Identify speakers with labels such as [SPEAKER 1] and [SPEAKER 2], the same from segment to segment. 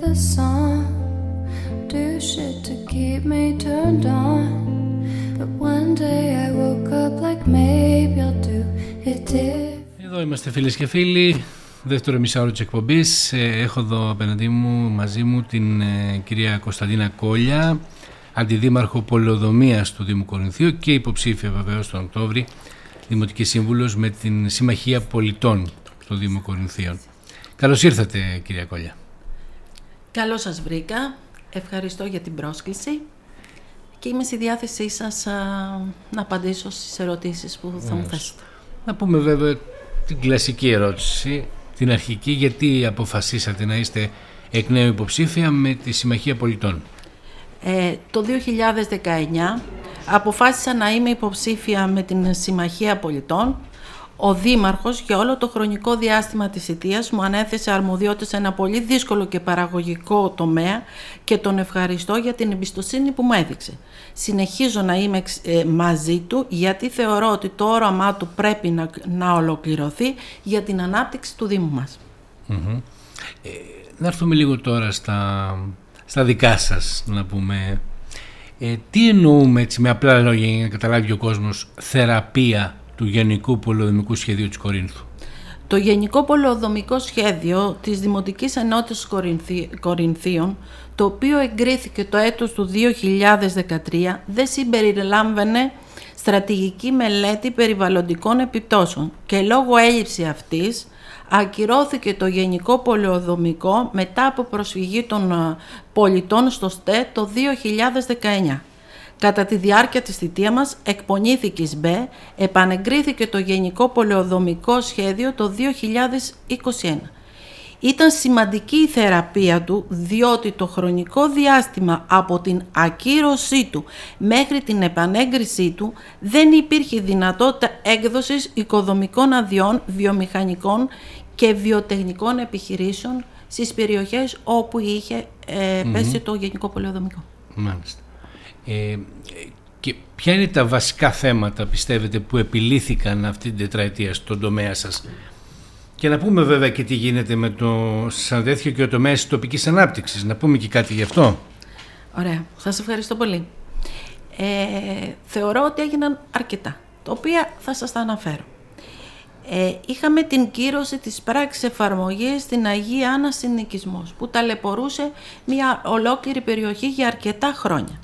[SPEAKER 1] the sun. Do shit to keep me turned on. But one day I woke up like maybe I'll do it different.
[SPEAKER 2] Εδώ είμαστε φίλες και φίλοι, δεύτερο μισάωρο της εκπομπής. Ε, Έχω εδώ απέναντί μου, μαζί μου, την ε, κυρία Κωνσταντίνα Κόλια, αντιδήμαρχο πολεοδομίας του Δήμου Κορινθίου και υποψήφια βεβαίως τον Οκτώβρη, Δημοτική Σύμβουλος με την Συμμαχία Πολιτών του Δήμου Κορινθίων. Καλώς ήρθατε κυρία Κόλια.
[SPEAKER 3] Καλώς σας βρήκα. Ευχαριστώ για την πρόσκληση και είμαι στη διάθεσή σας α, να απαντήσω στις ερωτήσεις που θα μου θέσετε.
[SPEAKER 2] Να πούμε βέβαια την κλασική ερώτηση, την αρχική, γιατί αποφασίσατε να είστε εκ νέου υποψήφια με τη Συμμαχία Πολιτών;
[SPEAKER 3] Ε, το 2019 αποφάσισα να είμαι υποψήφια με την Συμμαχία Πολιτών. Ο Δήμαρχος για όλο το χρονικό διάστημα της ηττίας μου ανέθεσε αρμοδιότητες σε ένα πολύ δύσκολο και παραγωγικό τομέα και τον ευχαριστώ για την εμπιστοσύνη που μου έδειξε. Συνεχίζω να είμαι εξ- ε, μαζί του γιατί θεωρώ ότι το όραμά του πρέπει να, να ολοκληρωθεί για την ανάπτυξη του Δήμου μας.
[SPEAKER 2] Ε, να έρθουμε λίγο τώρα στα, στα δικά σας, να πούμε. Ε, τι εννοούμε έτσι με απλά λόγια για να καταλάβει ο κόσμος θεραπεία του Γενικού Πολεοδομικού Σχεδίου της Κορίνθου.
[SPEAKER 3] Το Γενικό Πολεοδομικό Σχέδιο της Δημοτικής Ενότητας Κορινθί- Κορινθίων, το οποίο εγκρίθηκε το έτος του 2013, δεν συμπεριλάμβανε στρατηγική μελέτη περιβαλλοντικών επιπτώσεων και λόγω έλλειψη αυτής ακυρώθηκε το Γενικό Πολεοδομικό μετά από προσφυγή των ε, πολιτών στο ΣΤΕ το 2019. Κατά τη διάρκεια της θητείας μας εκπονήθηκε η ΣΜΠΕ, επανεγκρίθηκε το Γενικό Πολεοδομικό Σχέδιο το 2021. Ήταν σημαντική η θεραπεία του διότι το χρονικό διάστημα από την ακύρωσή του μέχρι την επανέγκρισή του δεν υπήρχε δυνατότητα έκδοσης οικοδομικών αδειών, βιομηχανικών και βιοτεχνικών επιχειρήσεων στις περιοχές όπου είχε ε, πέσει το Γενικό Πολεοδομικό.
[SPEAKER 2] Μάλιστα. Ε, και ποια είναι τα βασικά θέματα πιστεύετε που επιλύθηκαν αυτή την τετραετία στον τομέα σας; Και να πούμε βέβαια και τι γίνεται με το σαν τέτοιο και ο τομέας της τοπικής ανάπτυξης. Να πούμε και κάτι γι' αυτό.
[SPEAKER 3] Ωραία. Σας ευχαριστώ πολύ. Ε, θεωρώ ότι έγιναν αρκετά, τα οποία θα σας τα αναφέρω. Ε, είχαμε την κύρωση της πράξης εφαρμογής στην Αγία Άννα Συνοικισμός, που ταλαιπωρούσε μια ολόκληρη περιοχή για αρκετά χρόνια.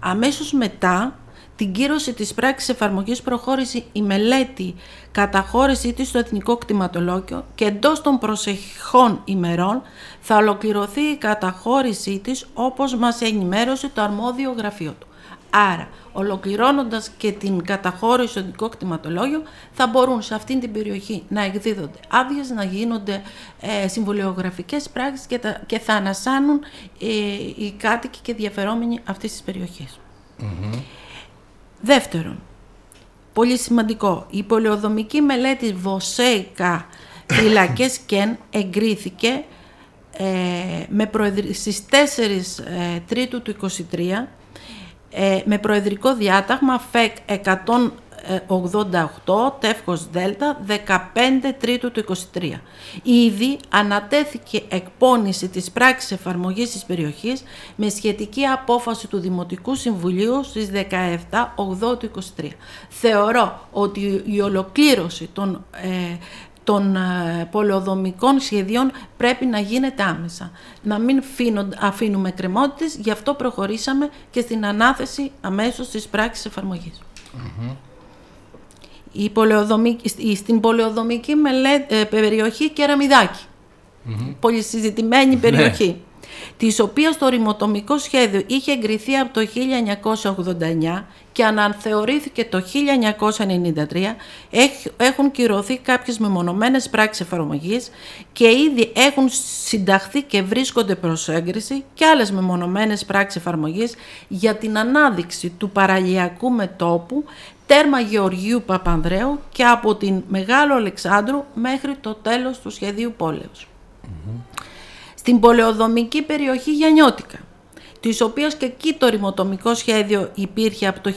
[SPEAKER 3] Αμέσως μετά την κύρωση της πράξης εφαρμογής προχώρησε η μελέτη καταχώρησή της στο Εθνικό Κτηματολόγιο και εντός των προσεχών ημερών θα ολοκληρωθεί η καταχώρησή της όπως μας ενημέρωσε το αρμόδιο γραφείο του. Άρα, ολοκληρώνοντας και την καταχώρηση στο Εθνικό Κτηματολόγιο, θα μπορούν σε αυτήν την περιοχή να εκδίδονται άδειες, να γίνονται ε, συμβολιογραφικές πράξεις και, τα- και θα ανασάνουν ε, οι κάτοικοι και διαφερόμενοι αυτής της περιοχής. Δεύτερον, πολύ σημαντικό, η πολεοδομική μελέτη Βοσέικα φυλακές ΚΕΝ εγκρίθηκε ε, με προεδρ... στις 4 ε, Τρίτου του 23 ε, με προεδρικό διάταγμα ΦΕΚ 188 τεύχος Δέλτα 15 Τρίτου του 23. Ήδη ανατέθηκε εκπόνηση της πράξης εφαρμογής της περιοχής με σχετική απόφαση του Δημοτικού Συμβουλίου στις 17 8 του 23. Θεωρώ ότι η ολοκλήρωση των ε, των ε, πολεοδομικών σχεδίων πρέπει να γίνεται άμεσα. Να μην φύνον- αφήνουμε κρεμότητες, γι' αυτό προχωρήσαμε και στην ανάθεση αμέσως της πράξης εφαρμογής. Η πολεοδομική, η- στην πολεοδομική μελέ, ε, περιοχή Κεραμιδάκη, πολυσυζητημένη περιοχή, της οποίας το ρημοτομικό σχέδιο είχε εγκριθεί από το 1989 και αναθεωρήθηκε το 1993, έχ- έχουν κυρωθεί κάποιες μεμονωμένες πράξεις εφαρμογής και ήδη έχουν συνταχθεί και βρίσκονται προς έγκριση και άλλες μεμονωμένες πράξεις εφαρμογής για την ανάδειξη του παραλιακού μετόπου τέρμα Γεωργίου Παπανδρέου και από την Μεγάλο Αλεξάνδρου μέχρι το τέλος του σχεδίου πόλεως. Στην πολεοδομική περιοχή Γιαννιώτικα, της οποίας και εκεί το ρημοτομικό σχέδιο υπήρχε από το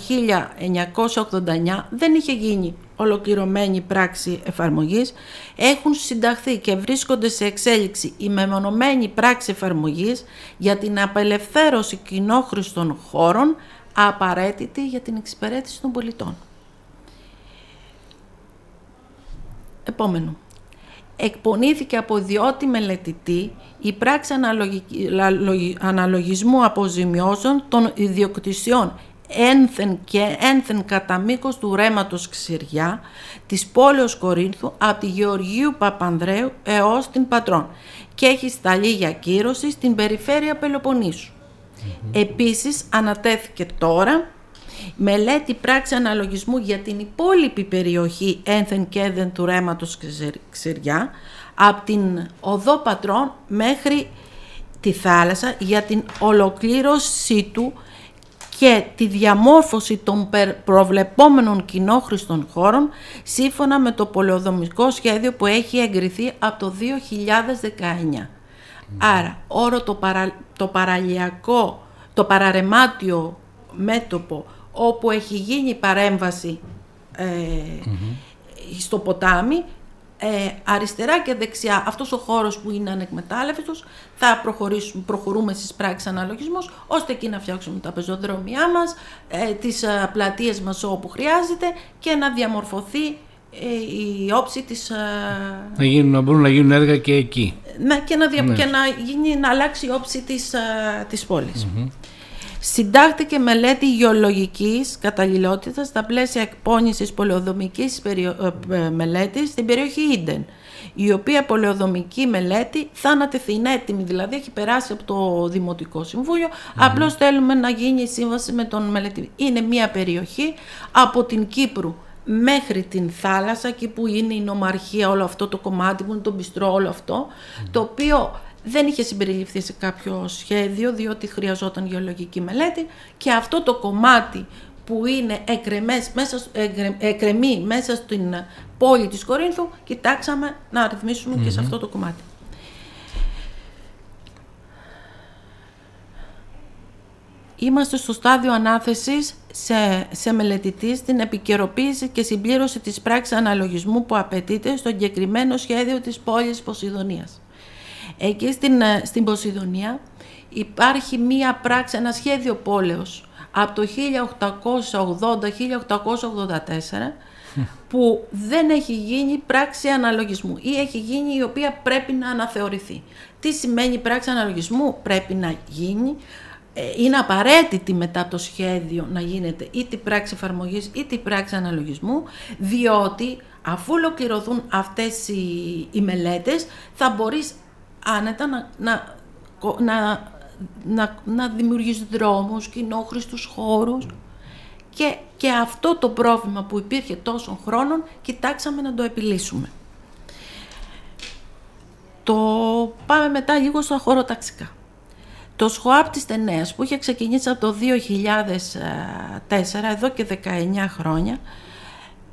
[SPEAKER 3] 1989, δεν είχε γίνει ολοκληρωμένη πράξη εφαρμογής, έχουν συνταχθεί και βρίσκονται σε εξέλιξη η μεμονωμένη πράξη εφαρμογής για την απελευθέρωση κοινόχρηστων χώρων απαραίτητη για την εξυπηρέτηση των πολιτών. Επόμενο. Εκπονήθηκε από ιδιώτη μελετητή η πράξη αναλογισμού αποζημιώσεων των ιδιοκτησιών ένθεν και ένθεν κατά μήκος του ρέματος Ξηριά της πόλεως Κορίνθου από τη Γεωργίου Παπανδρέου έως την Πατρών και έχει σταλεί για κύρωση στην περιφέρεια Πελοποννήσου. Επίσης ανατέθηκε τώρα μελέτη πράξη αναλογισμού για την υπόλοιπη περιοχή ένθεν και ένθεν του ρέματος Ξηριά από την Οδό Πατρών μέχρι τη θάλασσα για την ολοκλήρωσή του και τη διαμόρφωση των προβλεπόμενων κοινόχρηστων χώρων σύμφωνα με το πολεοδομικό σχέδιο που έχει εγκριθεί από το 2019. Άρα, όρο το, παρα, το παραλιακό, το παραρεμάτιο μέτωπο όπου έχει γίνει παρέμβαση ε, στο ποτάμι ε, αριστερά και δεξιά αυτός ο χώρος που είναι ανεκμετάλλευτος θα προχωρήσουμε, προχωρούμε στις πράξεις αναλογισμούς ώστε εκεί να φτιάξουμε τα πεζοδρόμια μας, ε, τις ε, πλατείες μας όπου χρειάζεται και να διαμορφωθεί ε, η όψη της... Ε,
[SPEAKER 2] να, γίνουν, να μπορούν να γίνουν έργα και εκεί.
[SPEAKER 3] Ναι, και να, δια, ναι. και να, γίνει, να αλλάξει η όψη της, της πόλης. Συντάχθηκε μελέτη γεωλογικής καταλληλότητας στα πλαίσια εκπόνησης πολεοδομικής περιο... Ε, ε, μελέτης στην περιοχή Ίντεν, η οποία πολεοδομική μελέτη θα ανατεθεί, είναι έτοιμη δηλαδή, έχει περάσει από το Δημοτικό Συμβούλιο, mm-hmm. απλώς θέλουμε να γίνει η σύμβαση με τον μελέτη. Είναι μια περιοχή από την Κύπρου μέχρι την θάλασσα, εκεί που είναι η νομαρχία, όλο αυτό το κομμάτι που είναι το μπιστρό, όλο το οποίο δεν είχε συμπεριληφθεί σε κάποιο σχέδιο διότι χρειαζόταν γεωλογική μελέτη και αυτό το κομμάτι που είναι εκρεμές, μέσα, εκρεμή μέσα στην πόλη της Κορίνθου κοιτάξαμε να ρυθμίσουμε και σε αυτό το κομμάτι. Είμαστε στο στάδιο ανάθεσης σε, σε μελετητή στην επικαιροποίηση και συμπλήρωση της πράξης αναλογισμού που απαιτείται στο εγκεκριμένο σχέδιο της πόλης Ποσειδονίας. Εκεί στην, ε, στην Ποσειδονία υπάρχει μία πράξη, ένα σχέδιο πόλεως από το 1880-1884 που δεν έχει γίνει πράξη αναλογισμού ή έχει γίνει η οποία πρέπει να αναθεωρηθεί. Τι σημαίνει πράξη αναλογισμού; Πρέπει να γίνει, ε, είναι απαραίτητη μετά το σχέδιο να γίνεται είτε πράξη εφαρμογής είτε πράξη αναλογισμού, διότι αφού ολοκληρωθούν αυτές οι, οι μελέτες θα μπορείς άνετα να, να, να, να, να δημιουργείς δρόμους, κοινόχρηστους χώρους και, και αυτό το πρόβλημα που υπήρχε τόσων χρόνων κοιτάξαμε να το επιλύσουμε. Το πάμε μετά λίγο στα χωροταξικά. Το ΣΧΟΑΠ της Τενέας που είχε ξεκινήσει από το 2004, εδώ και 19 χρόνια,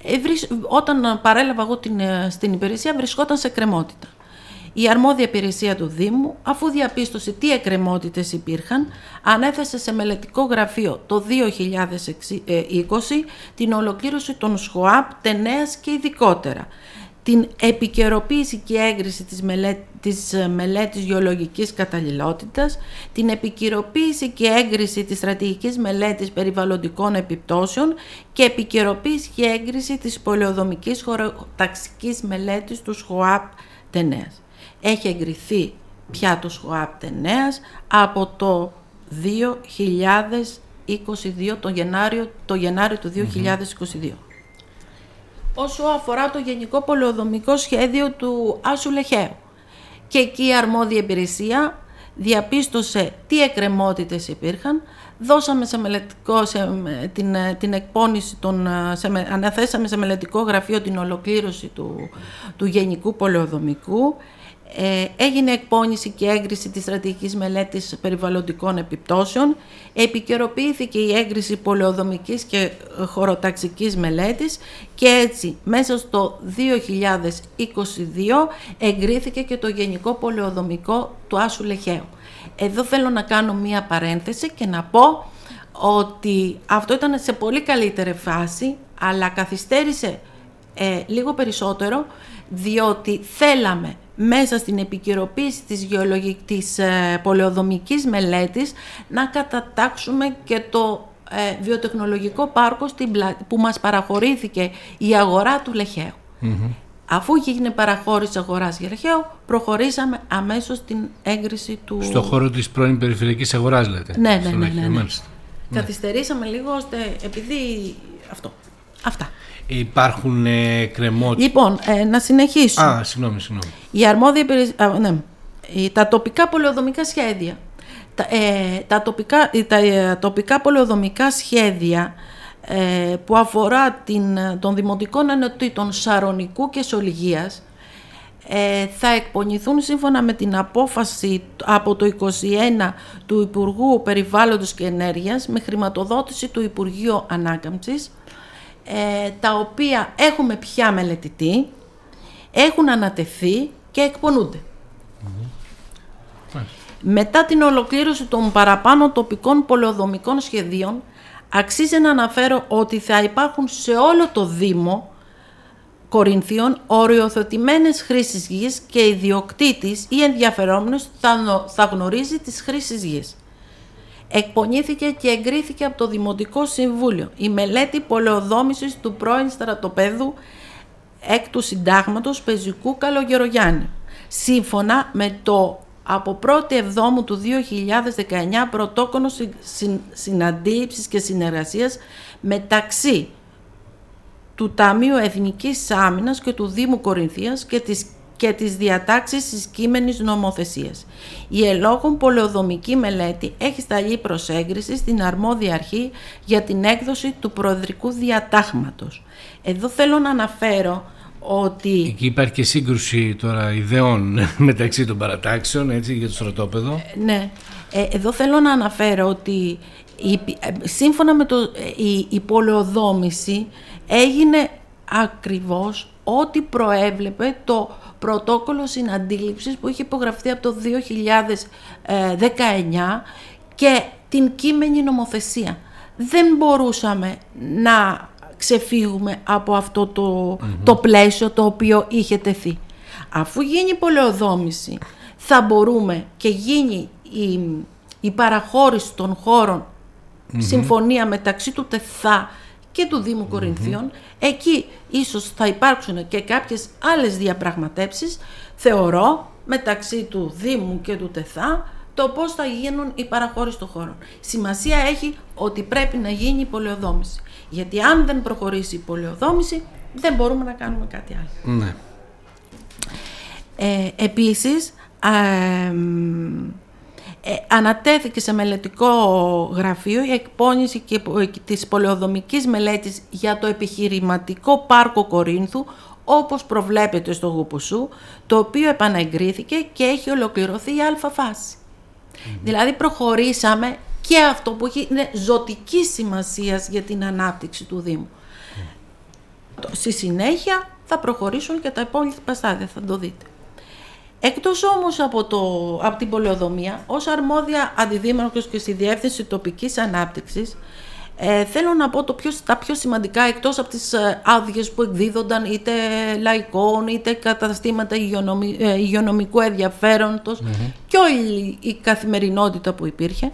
[SPEAKER 3] ε, όταν παρέλαβα εγώ την, ε, στην υπηρεσία βρισκόταν σε κρεμότητα. Η αρμόδια υπηρεσία του Δήμου, αφού διαπίστωσε τι εκκρεμότητες υπήρχαν, ανέθεσε σε μελετικό γραφείο το 2020 την ολοκλήρωση των ΣΧΟΑΠ τενέας και ειδικότερα, την επικαιροποίηση και έγκριση της, μελέ... της μελέτης γεωλογικής καταλληλότητας, την επικαιροποίηση και έγκριση της στρατηγικής μελέτης περιβαλλοντικών επιπτώσεων και επικαιροποίηση και έγκριση της πολεοδομικής χωροταξικής μελέτης του ΣΧΟΑΠ Τενέας έχει εγκριθεί πια το ΣΧΟΑΠ νέας από το 2022, το Γενάριο, το Γενάριο του 2022. Όσο αφορά το Γενικό Πολεοδομικό Σχέδιο του Άσου Λεχαίου. Και εκεί η αρμόδια υπηρεσία διαπίστωσε τι εκκρεμότητες υπήρχαν, δώσαμε σε μελετικό, σε, την, την εκπόνηση, των, σε, αναθέσαμε σε μελετικό γραφείο την ολοκλήρωση του, του Γενικού Πολεοδομικού, ε, έγινε εκπόνηση και έγκριση της στρατηγικής μελέτης περιβαλλοντικών επιπτώσεων, επικαιροποιήθηκε η έγκριση πολεοδομικής και χωροταξικής μελέτης και έτσι μέσα στο 2022 εγκρίθηκε και το Γενικό Πολεοδομικό του Άσου Λεχαίου. Εδώ θέλω να κάνω μία παρένθεση και να πω ότι αυτό ήταν σε πολύ καλύτερη φάση, αλλά καθυστέρησε ε, λίγο περισσότερο, διότι θέλαμε μέσα στην επικαιροποίηση της, γεωλογικής, της ε, πολεοδομικής μελέτης να κατατάξουμε και το ε, βιοτεχνολογικό πάρκο στην, που μας παραχωρήθηκε η αγορά του λεχαιου Αφού έγινε παραχώρηση αγοράς για Λεχαίο, προχωρήσαμε αμέσως στην έγκριση του...
[SPEAKER 2] Στο χώρο της πρώην περιφερειακής αγοράς λέτε.
[SPEAKER 3] Ναι, ναι, ναι, ναι, ναι. Καθυστερήσαμε λίγο ώστε επειδή αυτό. Αυτά.
[SPEAKER 2] Υπάρχουν ε, κρεμότητες.
[SPEAKER 3] Λοιπόν, ε, να συνεχίσω.
[SPEAKER 2] Α, συγγνώμη, συγγνώμη.
[SPEAKER 3] Η αρμόδια υπηρεσία... Ναι. Τα τοπικά πολεοδομικά σχέδια. Τα, ε, τα, τοπικά, τα ε, τοπικά πολεοδομικά σχέδια ε, που αφορά την, των δημοτικών ενωτήτων Σαρονικού και Σολυγίας ε, θα εκπονηθούν σύμφωνα με την απόφαση από το 21 του Υπουργού Περιβάλλοντος και Ενέργειας με χρηματοδότηση του Υπουργείου Ανάκαμψης ε, τα οποία έχουμε πια μελετητή, έχουν ανατεθεί και εκπονούνται. Μετά την ολοκλήρωση των παραπάνω τοπικών πολεοδομικών σχεδίων, αξίζει να αναφέρω ότι θα υπάρχουν σε όλο το Δήμο Κορινθίων οριοθετημένες χρήσεις γης και ιδιοκτήτης ή ενδιαφερόμενος θα, θα γνωρίζει τις χρήσεις γης. Εκπονήθηκε και εγκρίθηκε από το Δημοτικό Συμβούλιο η μελέτη πολεοδόμησης του πρώην στρατοπέδου έκτου συντάγματος Πεζικού Καλογερογιάννη. Σύμφωνα με το από 1η Εβδόμου του 2019 πρωτόκονο συναντήψης και συνεργασίας μεταξύ του Ταμείου Εθνικής Άμυνας και του Δήμου Κορινθίας και της και τις διατάξεις της κείμενης νομοθεσίας. Η ελόγων πολεοδομική μελέτη έχει σταλεί προς έγκριση στην αρμόδια αρχή για την έκδοση του προεδρικού διατάγματος. Εδώ θέλω να αναφέρω ότι...
[SPEAKER 2] Εκεί υπάρχει και σύγκρουση τώρα ιδεών μεταξύ των παρατάξεων έτσι, για το στρατόπεδο.
[SPEAKER 3] Ναι. Ε, εδώ θέλω να αναφέρω ότι η, ε, σύμφωνα με το, ε, η, η πολεοδόμηση έγινε ακριβώς ό,τι προέβλεπε το πρωτόκολλο συναντήληψης που είχε υπογραφεί από το 2019 και την κείμενη νομοθεσία. Δεν μπορούσαμε να ξεφύγουμε από αυτό το, το πλαίσιο το οποίο είχε τεθεί. Αφού γίνει η πολεοδόμηση θα μπορούμε και γίνει η, η παραχώρηση των χωρων συμφωνία μεταξύ του ΤΕΘΑ και του Δήμου Κορινθίων, εκεί ίσως θα υπάρξουν και κάποιες άλλες διαπραγματεύσεις, θεωρώ, μεταξύ του Δήμου και του ΤΕΘΑ, το πώς θα γίνουν οι παραχώρηση των χώρων. Σημασία έχει ότι πρέπει να γίνει η πολεοδόμηση. Γιατί αν δεν προχωρήσει η πολεοδόμηση, δεν μπορούμε να κάνουμε κάτι άλλο.
[SPEAKER 2] Ναι.
[SPEAKER 3] Ε, επίσης, ε, ανατέθηκε σε μελετικό γραφείο η εκπόνηση και της πολεοδομικής μελέτης για το επιχειρηματικό πάρκο Κορίνθου όπως προβλέπεται στο Γουπουσού, το οποίο επαναεγκρίθηκε και έχει ολοκληρωθεί η αλφα φάση. Δηλαδή προχωρήσαμε και αυτό που έχει, είναι ζωτική σημασία για την ανάπτυξη του Δήμου. Στη συνέχεια θα προχωρήσουν και τα υπόλοιπα στάδια, θα το δείτε. Εκτός όμως από, το, από την πολεοδομία, ως αρμόδια αντιδήμαρχος και στη Διεύθυνση Τοπικής Ανάπτυξης, ε, θέλω να πω το πιο, τα πιο σημαντικά εκτός από τις ε, άδειες που εκδίδονταν είτε λαϊκών είτε καταστήματα υγειονομι, ε, υγειονομικού και όλη η καθημερινότητα που υπήρχε.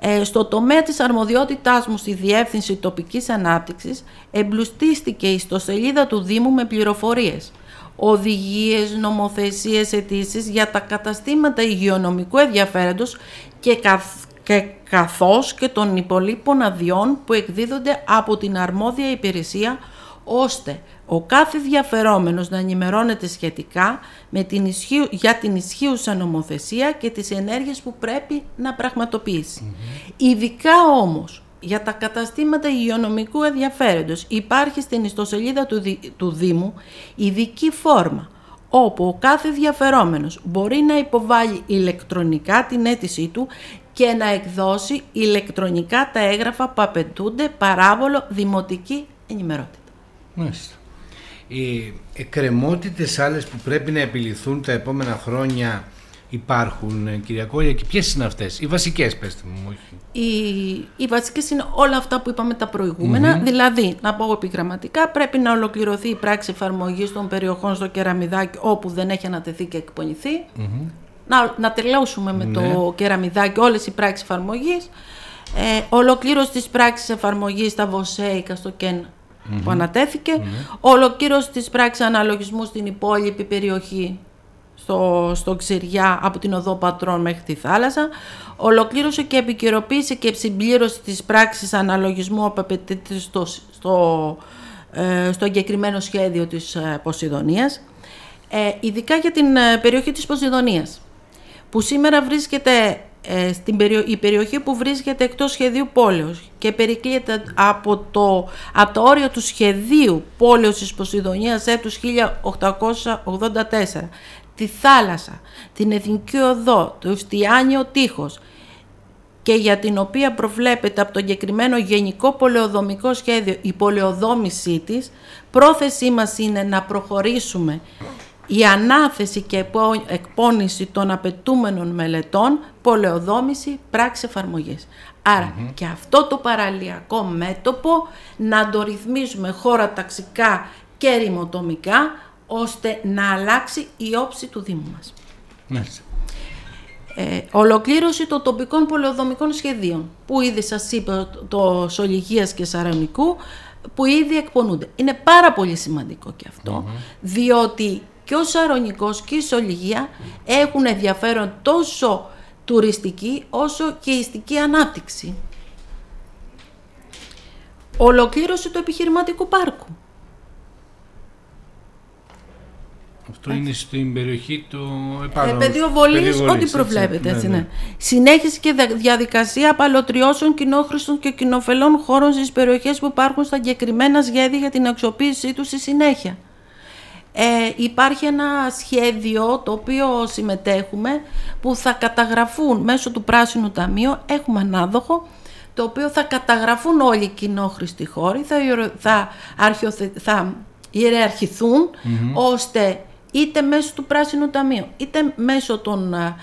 [SPEAKER 3] Ε, στο τομέα της αρμοδιότητάς μου στη Διεύθυνση Τοπικής Ανάπτυξης εμπλουστίστηκε η ιστοσελίδα του Δήμου με πληροφορίες οδηγίες, νομοθεσίες, αιτήσεις για τα καταστήματα υγειονομικού ενδιαφέροντος και, και καθώς και των υπολείπων αδειών που εκδίδονται από την αρμόδια υπηρεσία ώστε ο κάθε διαφερόμενος να ενημερώνεται σχετικά με την για την ισχύουσα νομοθεσία και τις ενέργειες που πρέπει να πραγματοποιήσει. Ειδικά όμως για τα καταστήματα υγειονομικού ενδιαφέροντος υπάρχει στην ιστοσελίδα του, του Δήμου ειδική φόρμα όπου ο κάθε διαφερόμενος μπορεί να υποβάλει ηλεκτρονικά την αίτησή του και να εκδώσει ηλεκτρονικά τα έγγραφα που απαιτούνται παράβολο δημοτική ενημερότητα.
[SPEAKER 2] Μάλιστα. Οι εκκρεμότητες άλλες που πρέπει να επιληθούν τα επόμενα χρόνια υπάρχουν, ε, κυρία Κόλια, και ποιες είναι αυτές, οι βασικές, πέστε μου. Όχι.
[SPEAKER 3] Οι, οι βασικές είναι όλα αυτά που είπαμε τα προηγουμενα Δηλαδή, να πω επιγραμματικά, πρέπει να ολοκληρωθεί η πράξη εφαρμογής των περιοχών στο κεραμιδάκι όπου δεν έχει ανατεθεί και εκπονηθει Να, να τελειώσουμε με το
[SPEAKER 2] Ναι.
[SPEAKER 3] κεραμιδάκι όλες οι πράξεις εφαρμογής. Ε, ολοκλήρωση της πράξης εφαρμογής στα Βοσέικα στο ΚΕΝ που ανατέθηκε. Ολοκλήρωση της πράξης αναλογισμού στην υπόλοιπη περιοχή στο, στο Ξηριά από την οδό Πατρών μέχρι τη θάλασσα. Ολοκλήρωσε και επικαιροποίησε και συμπλήρωση της πράξης αναλογισμού που απαιτείται στο, στο, ε, στο εγκεκριμένο σχέδιο της ε, Ποσειδονίας. Ε, ειδικά για την ε, περιοχή της Ποσειδονίας που σήμερα βρίσκεται ε, στην περιο... η περιοχή που βρίσκεται εκτός σχεδίου πόλεως και περικλείεται από το, από το όριο του σχεδίου πόλεως της Ποσειδονίας έτους 1884, τη θάλασσα, την Εθνική Οδό, το Ιστιάνιο Τείχος και για την οποία προβλέπεται από το εγκεκριμένο γενικό πολεοδομικό σχέδιο η πολεοδόμησή της, πρόθεσή μας είναι να προχωρήσουμε η ανάθεση και επό- εκπόνηση των απαιτούμενων μελετών, πολεοδόμηση, πράξη εφαρμογής. Άρα και αυτό το παραλιακό μέτωπο να το ρυθμίζουμε χώρα ταξικά και ρημοτομικά, ώστε να αλλάξει η όψη του Δήμου μας.
[SPEAKER 2] Μάλιστα.
[SPEAKER 3] Ε, ολοκλήρωση των τοπικών πολεοδομικών σχεδίων, που ήδη σας είπα το, το Σολυγίας και Σαρανικού, που ήδη εκπονούνται. Είναι πάρα πολύ σημαντικό και αυτό, διότι και ο Σαρονικός και η Σολυγία έχουν ενδιαφέρον τόσο τουριστική όσο και ιστική ανάπτυξη. Ολοκλήρωση του επιχειρηματικού πάρκου.
[SPEAKER 2] Αυτό είναι στην περιοχή του επάνω.
[SPEAKER 3] Ε, πεδίο βολής,
[SPEAKER 2] πεδίο
[SPEAKER 3] ό,τι
[SPEAKER 2] βολής,
[SPEAKER 3] προβλέπετε.
[SPEAKER 2] έτσι.
[SPEAKER 3] Έτσι, ναι. Συνέχιση και δια- διαδικασία απαλωτριώσεων κοινόχρηστων και κοινοφελών χώρων στις περιοχές που υπάρχουν στα εγκεκριμένα σχέδια για την αξιοποίησή τους στη συνέχεια. Ε, υπάρχει ένα σχέδιο το οποίο συμμετέχουμε που θα καταγραφούν μέσω του Πράσινου Ταμείου, έχουμε ανάδοχο, το οποίο θα καταγραφούν όλοι οι κοινόχρηστοι χώροι, θα, ιερο- θα, αρχιοθε- θα ιεραρχηθούν ώστε είτε μέσω του Πράσινου Ταμείου είτε μέσω των ε,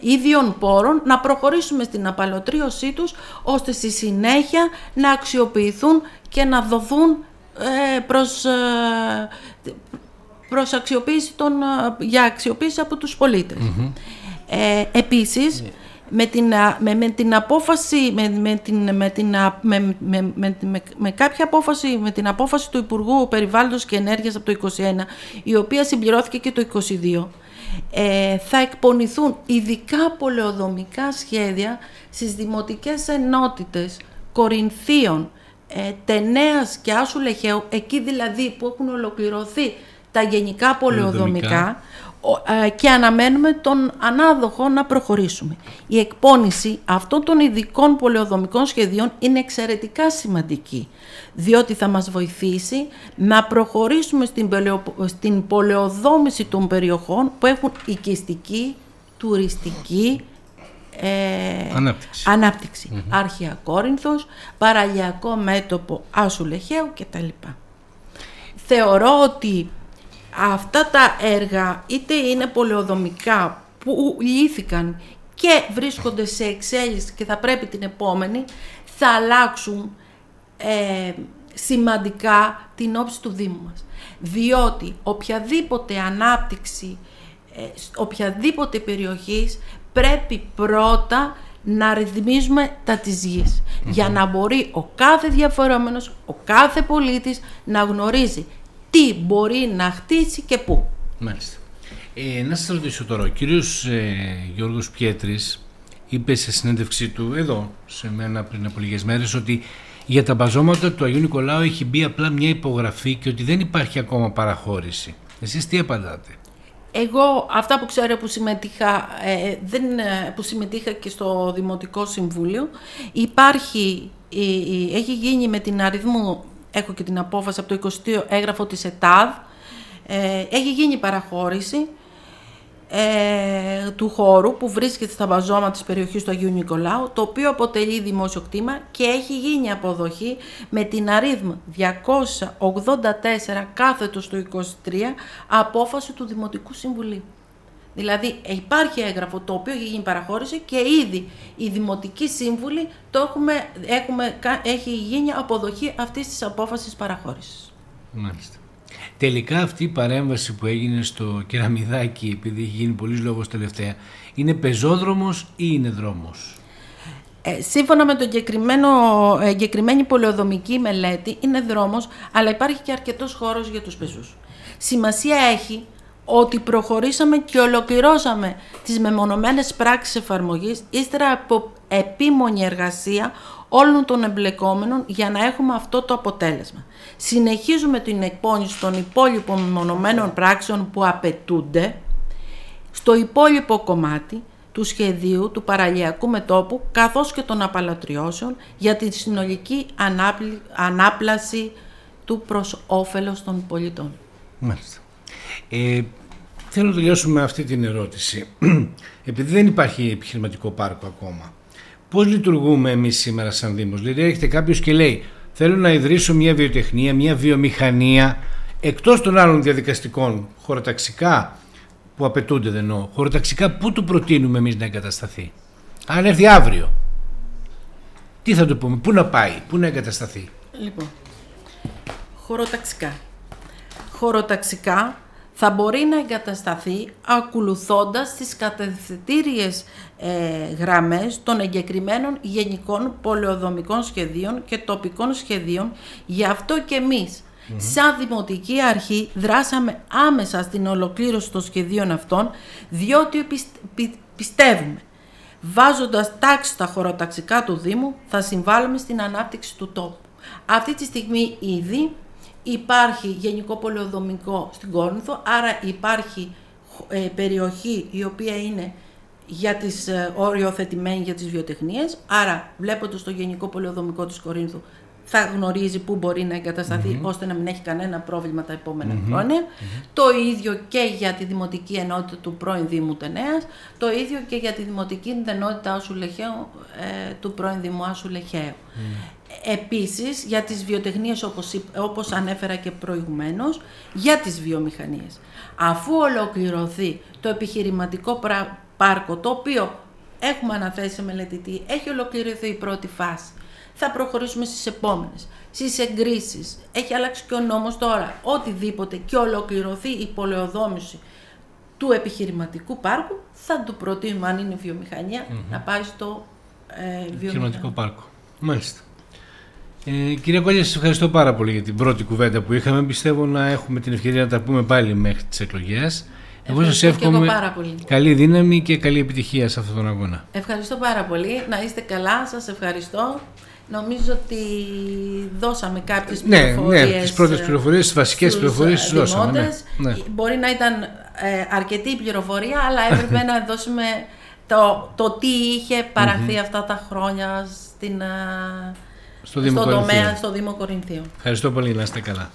[SPEAKER 3] ίδιων πόρων να προχωρήσουμε στην απαλωτρίωσή τους ώστε στη συνέχεια να αξιοποιηθούν και να δοθούν ε, προς, ε, προς αξιοποίηση των, ε, για αξιοποίηση από τους πολιτες Ε, επίσης, με την, α, με, με την απόφαση, με, με, την, με, την, α, με, με, με, με, με κάποια απόφαση, με την απόφαση του Υπουργού Περιβάλλοντος και Ενέργειας από το 2021, η οποία συμπληρώθηκε και το 2022, ε, θα εκπονηθούν ειδικά πολεοδομικά σχέδια στις δημοτικές ενότητες Κορινθίων, ε, Τενέας και Άσου Λεχαίου, εκεί δηλαδή που έχουν ολοκληρωθεί τα γενικά πολεοδομικά,
[SPEAKER 2] Πολεοδομικά.
[SPEAKER 3] ο- ε, και αναμένουμε τον ανάδοχο να προχωρήσουμε. Η εκπόνηση αυτών των ειδικών πολεοδομικών σχεδίων είναι εξαιρετικά σημαντική, διότι θα μας βοηθήσει να προχωρήσουμε στην, πολεο- στην πολεοδόμηση των περιοχών που έχουν οικιστική, τουριστική, ε,
[SPEAKER 2] Ανάπτυξη.
[SPEAKER 3] ανάπτυξη. Άρχια Κόρινθος, παραλιακό μέτωπο Άσου Λεχαίου κτλ. Θεωρώ ότι αυτά τα έργα είτε είναι πολεοδομικά που λύθηκαν και βρίσκονται σε εξέλιξη και θα πρέπει την επόμενη θα αλλάξουν ε, σημαντικά την όψη του Δήμου μας. Διότι οποιαδήποτε ανάπτυξη ε, σ- οποιαδήποτε περιοχής πρέπει πρώτα να ρυθμίζουμε τα της γης για να μπορεί ο κάθε διαφορόμενος, ο κάθε πολίτης να γνωρίζει τι μπορεί να χτίσει και πού.
[SPEAKER 2] Μάλιστα. Ε, να σας ρωτήσω τώρα, ο κύριος ε, Γιώργος Πιέτρης είπε σε συνέντευξή του εδώ, σε μένα πριν από λίγες μέρες, ότι για τα μπαζώματα του Αγίου Νικολάου έχει μπει απλά μια υπογραφή και ότι δεν υπάρχει ακόμα παραχώρηση. Εσείς τι απαντάτε;
[SPEAKER 3] Εγώ αυτά που ξέρω που συμμετείχα, ε, δεν, ε, που συμμετείχα και στο Δημοτικό Συμβούλιο, υπάρχει, η- η- έχει γίνει με την αριθμού, έχω και την απόφαση από το 22 έγγραφο της ΕΤΑΔ, ε, έχει γίνει παραχώρηση ε, του χώρου που βρίσκεται στα βαζώματα της περιοχής του Αγίου Νικολάου, το οποίο αποτελεί δημόσιο κτήμα και έχει γίνει αποδοχή με την αρίθμα 284 κάθετος του 23 απόφαση του Δημοτικού Συμβουλίου. Δηλαδή υπάρχει έγγραφο το οποίο έχει γίνει παραχώρηση και ήδη οι δημοτικοί σύμβουλοι το έχουμε, έχουμε, έχει γίνει αποδοχή αυτής της απόφασης παραχώρησης.
[SPEAKER 2] Μάλιστα. Τελικά αυτή η παρέμβαση που έγινε στο κεραμιδάκι, επειδή έχει γίνει πολλής λόγος τελευταία, είναι πεζόδρομος ή είναι δρόμος;
[SPEAKER 3] Ε, σύμφωνα με τον ε, εγκεκριμένη πολεοδομική μελέτη είναι δρόμος, αλλά υπάρχει και αρκετός χώρος για τους πεζούς. Σημασία έχει ότι προχωρήσαμε και ολοκληρώσαμε τις μεμονωμένες πράξεις εφαρμογής ύστερα από επίμονη εργασία όλων των εμπλεκόμενων για να έχουμε αυτό το αποτέλεσμα. Συνεχίζουμε την εκπόνηση των υπόλοιπων μεμονωμένων πράξεων που απαιτούνται στο υπόλοιπο κομμάτι του σχεδίου του παραλιακού μετόπου καθώς και των απαλωτριώσεων για τη συνολική ανάπλαση του προς όφελος των πολιτών.
[SPEAKER 2] Μάλιστα. Ε, θέλω να τελειώσουμε με αυτή την ερώτηση. Επειδή δεν υπάρχει επιχειρηματικό πάρκο ακόμα, πώς λειτουργούμε εμείς σήμερα σαν Δήμος; Δηλαδή έρχεται κάποιος και λέει θέλω να ιδρύσω μια βιοτεχνία, μια βιομηχανία εκτός των άλλων διαδικαστικών, χωροταξικά που απαιτούνται δεν εννοώ, χωροταξικά πού του προτείνουμε εμείς να εγκατασταθεί. Αν έρθει αύριο, τι θα του πούμε, πού να πάει, πού να εγκατασταθεί;
[SPEAKER 3] Λοιπόν, χωροταξικά. Χωροταξικά θα μπορεί να εγκατασταθεί ακολουθώντας τις κατευθυντήριες ε, γραμμές των εγκεκριμένων γενικών πολεοδομικών σχεδίων και τοπικών σχεδίων. Γι' αυτό και εμείς Σαν Δημοτική Αρχή δράσαμε άμεσα στην ολοκλήρωση των σχεδίων αυτών, διότι πιστεύουμε, βάζοντας τάξη στα χωροταξικά του Δήμου, θα συμβάλλουμε στην ανάπτυξη του τόπου. Αυτή τη στιγμή ήδη υπάρχει γενικό πολεοδομικό στην Κόρινθο, άρα υπάρχει ε, περιοχή η οποία είναι για τις ε, οριοθετημένη για τις βιοτεχνίες, άρα βλέποντας το γενικό πολεοδομικό της Κορίνθου θα γνωρίζει πού μπορεί να εγκατασταθει ώστε να μην έχει κανένα πρόβλημα τα επομενα χρονια Το ίδιο και για τη Δημοτική Ενότητα του πρώην Δήμου Τενέας, το ίδιο και για τη Δημοτική Ενότητα Άσου Λεχαίου, ε, του πρώην Δήμου Άσου Λεχαίου. Επίσης, για τις βιοτεχνίες όπως, όπως ανέφερα και προηγουμένως, για τις βιομηχανίες. Αφού ολοκληρωθεί το επιχειρηματικό πάρκο, το οποίο έχουμε αναθέσει σε μελετητή, έχει ολοκληρωθεί η πρώτη φάση θα προχωρήσουμε στις επόμενες. Στις εγκρίσεις, έχει αλλάξει και ο νόμος τώρα, οτιδήποτε και ολοκληρωθεί η πολεοδόμηση του επιχειρηματικού πάρκου, θα του προτείνουμε αν είναι να πάει στο ε,
[SPEAKER 2] επιχειρηματικό πάρκο. Μάλιστα. Ε, κυρία Κόλλια, σας ευχαριστώ πάρα πολύ για την πρώτη κουβέντα που είχαμε. Πιστεύω να έχουμε την ευκαιρία να τα πούμε πάλι μέχρι τις εκλογές. Εγώ σας εύχομαι καλή δύναμη και καλή επιτυχία σε αυτόν τον αγώνα.
[SPEAKER 3] Ευχαριστώ πάρα πολύ. Να είστε καλά. Σας ευχαριστώ. Νομίζω ότι δώσαμε κάποιες
[SPEAKER 2] ναι, πληροφορίες. Ναι, τις πρώτες πληροφορίες, τις βασικές ε, πληροφορίες τις δώσαμε. Ναι, ναι.
[SPEAKER 3] Μπορεί να ήταν ε, αρκετή η πληροφορία, αλλά έπρεπε να δώσουμε το, το τι είχε αυτά τα χρόνια στην,
[SPEAKER 2] στο, Δήμο τομέα
[SPEAKER 3] στο Δήμο
[SPEAKER 2] Ευχαριστώ πολύ, να είστε καλά.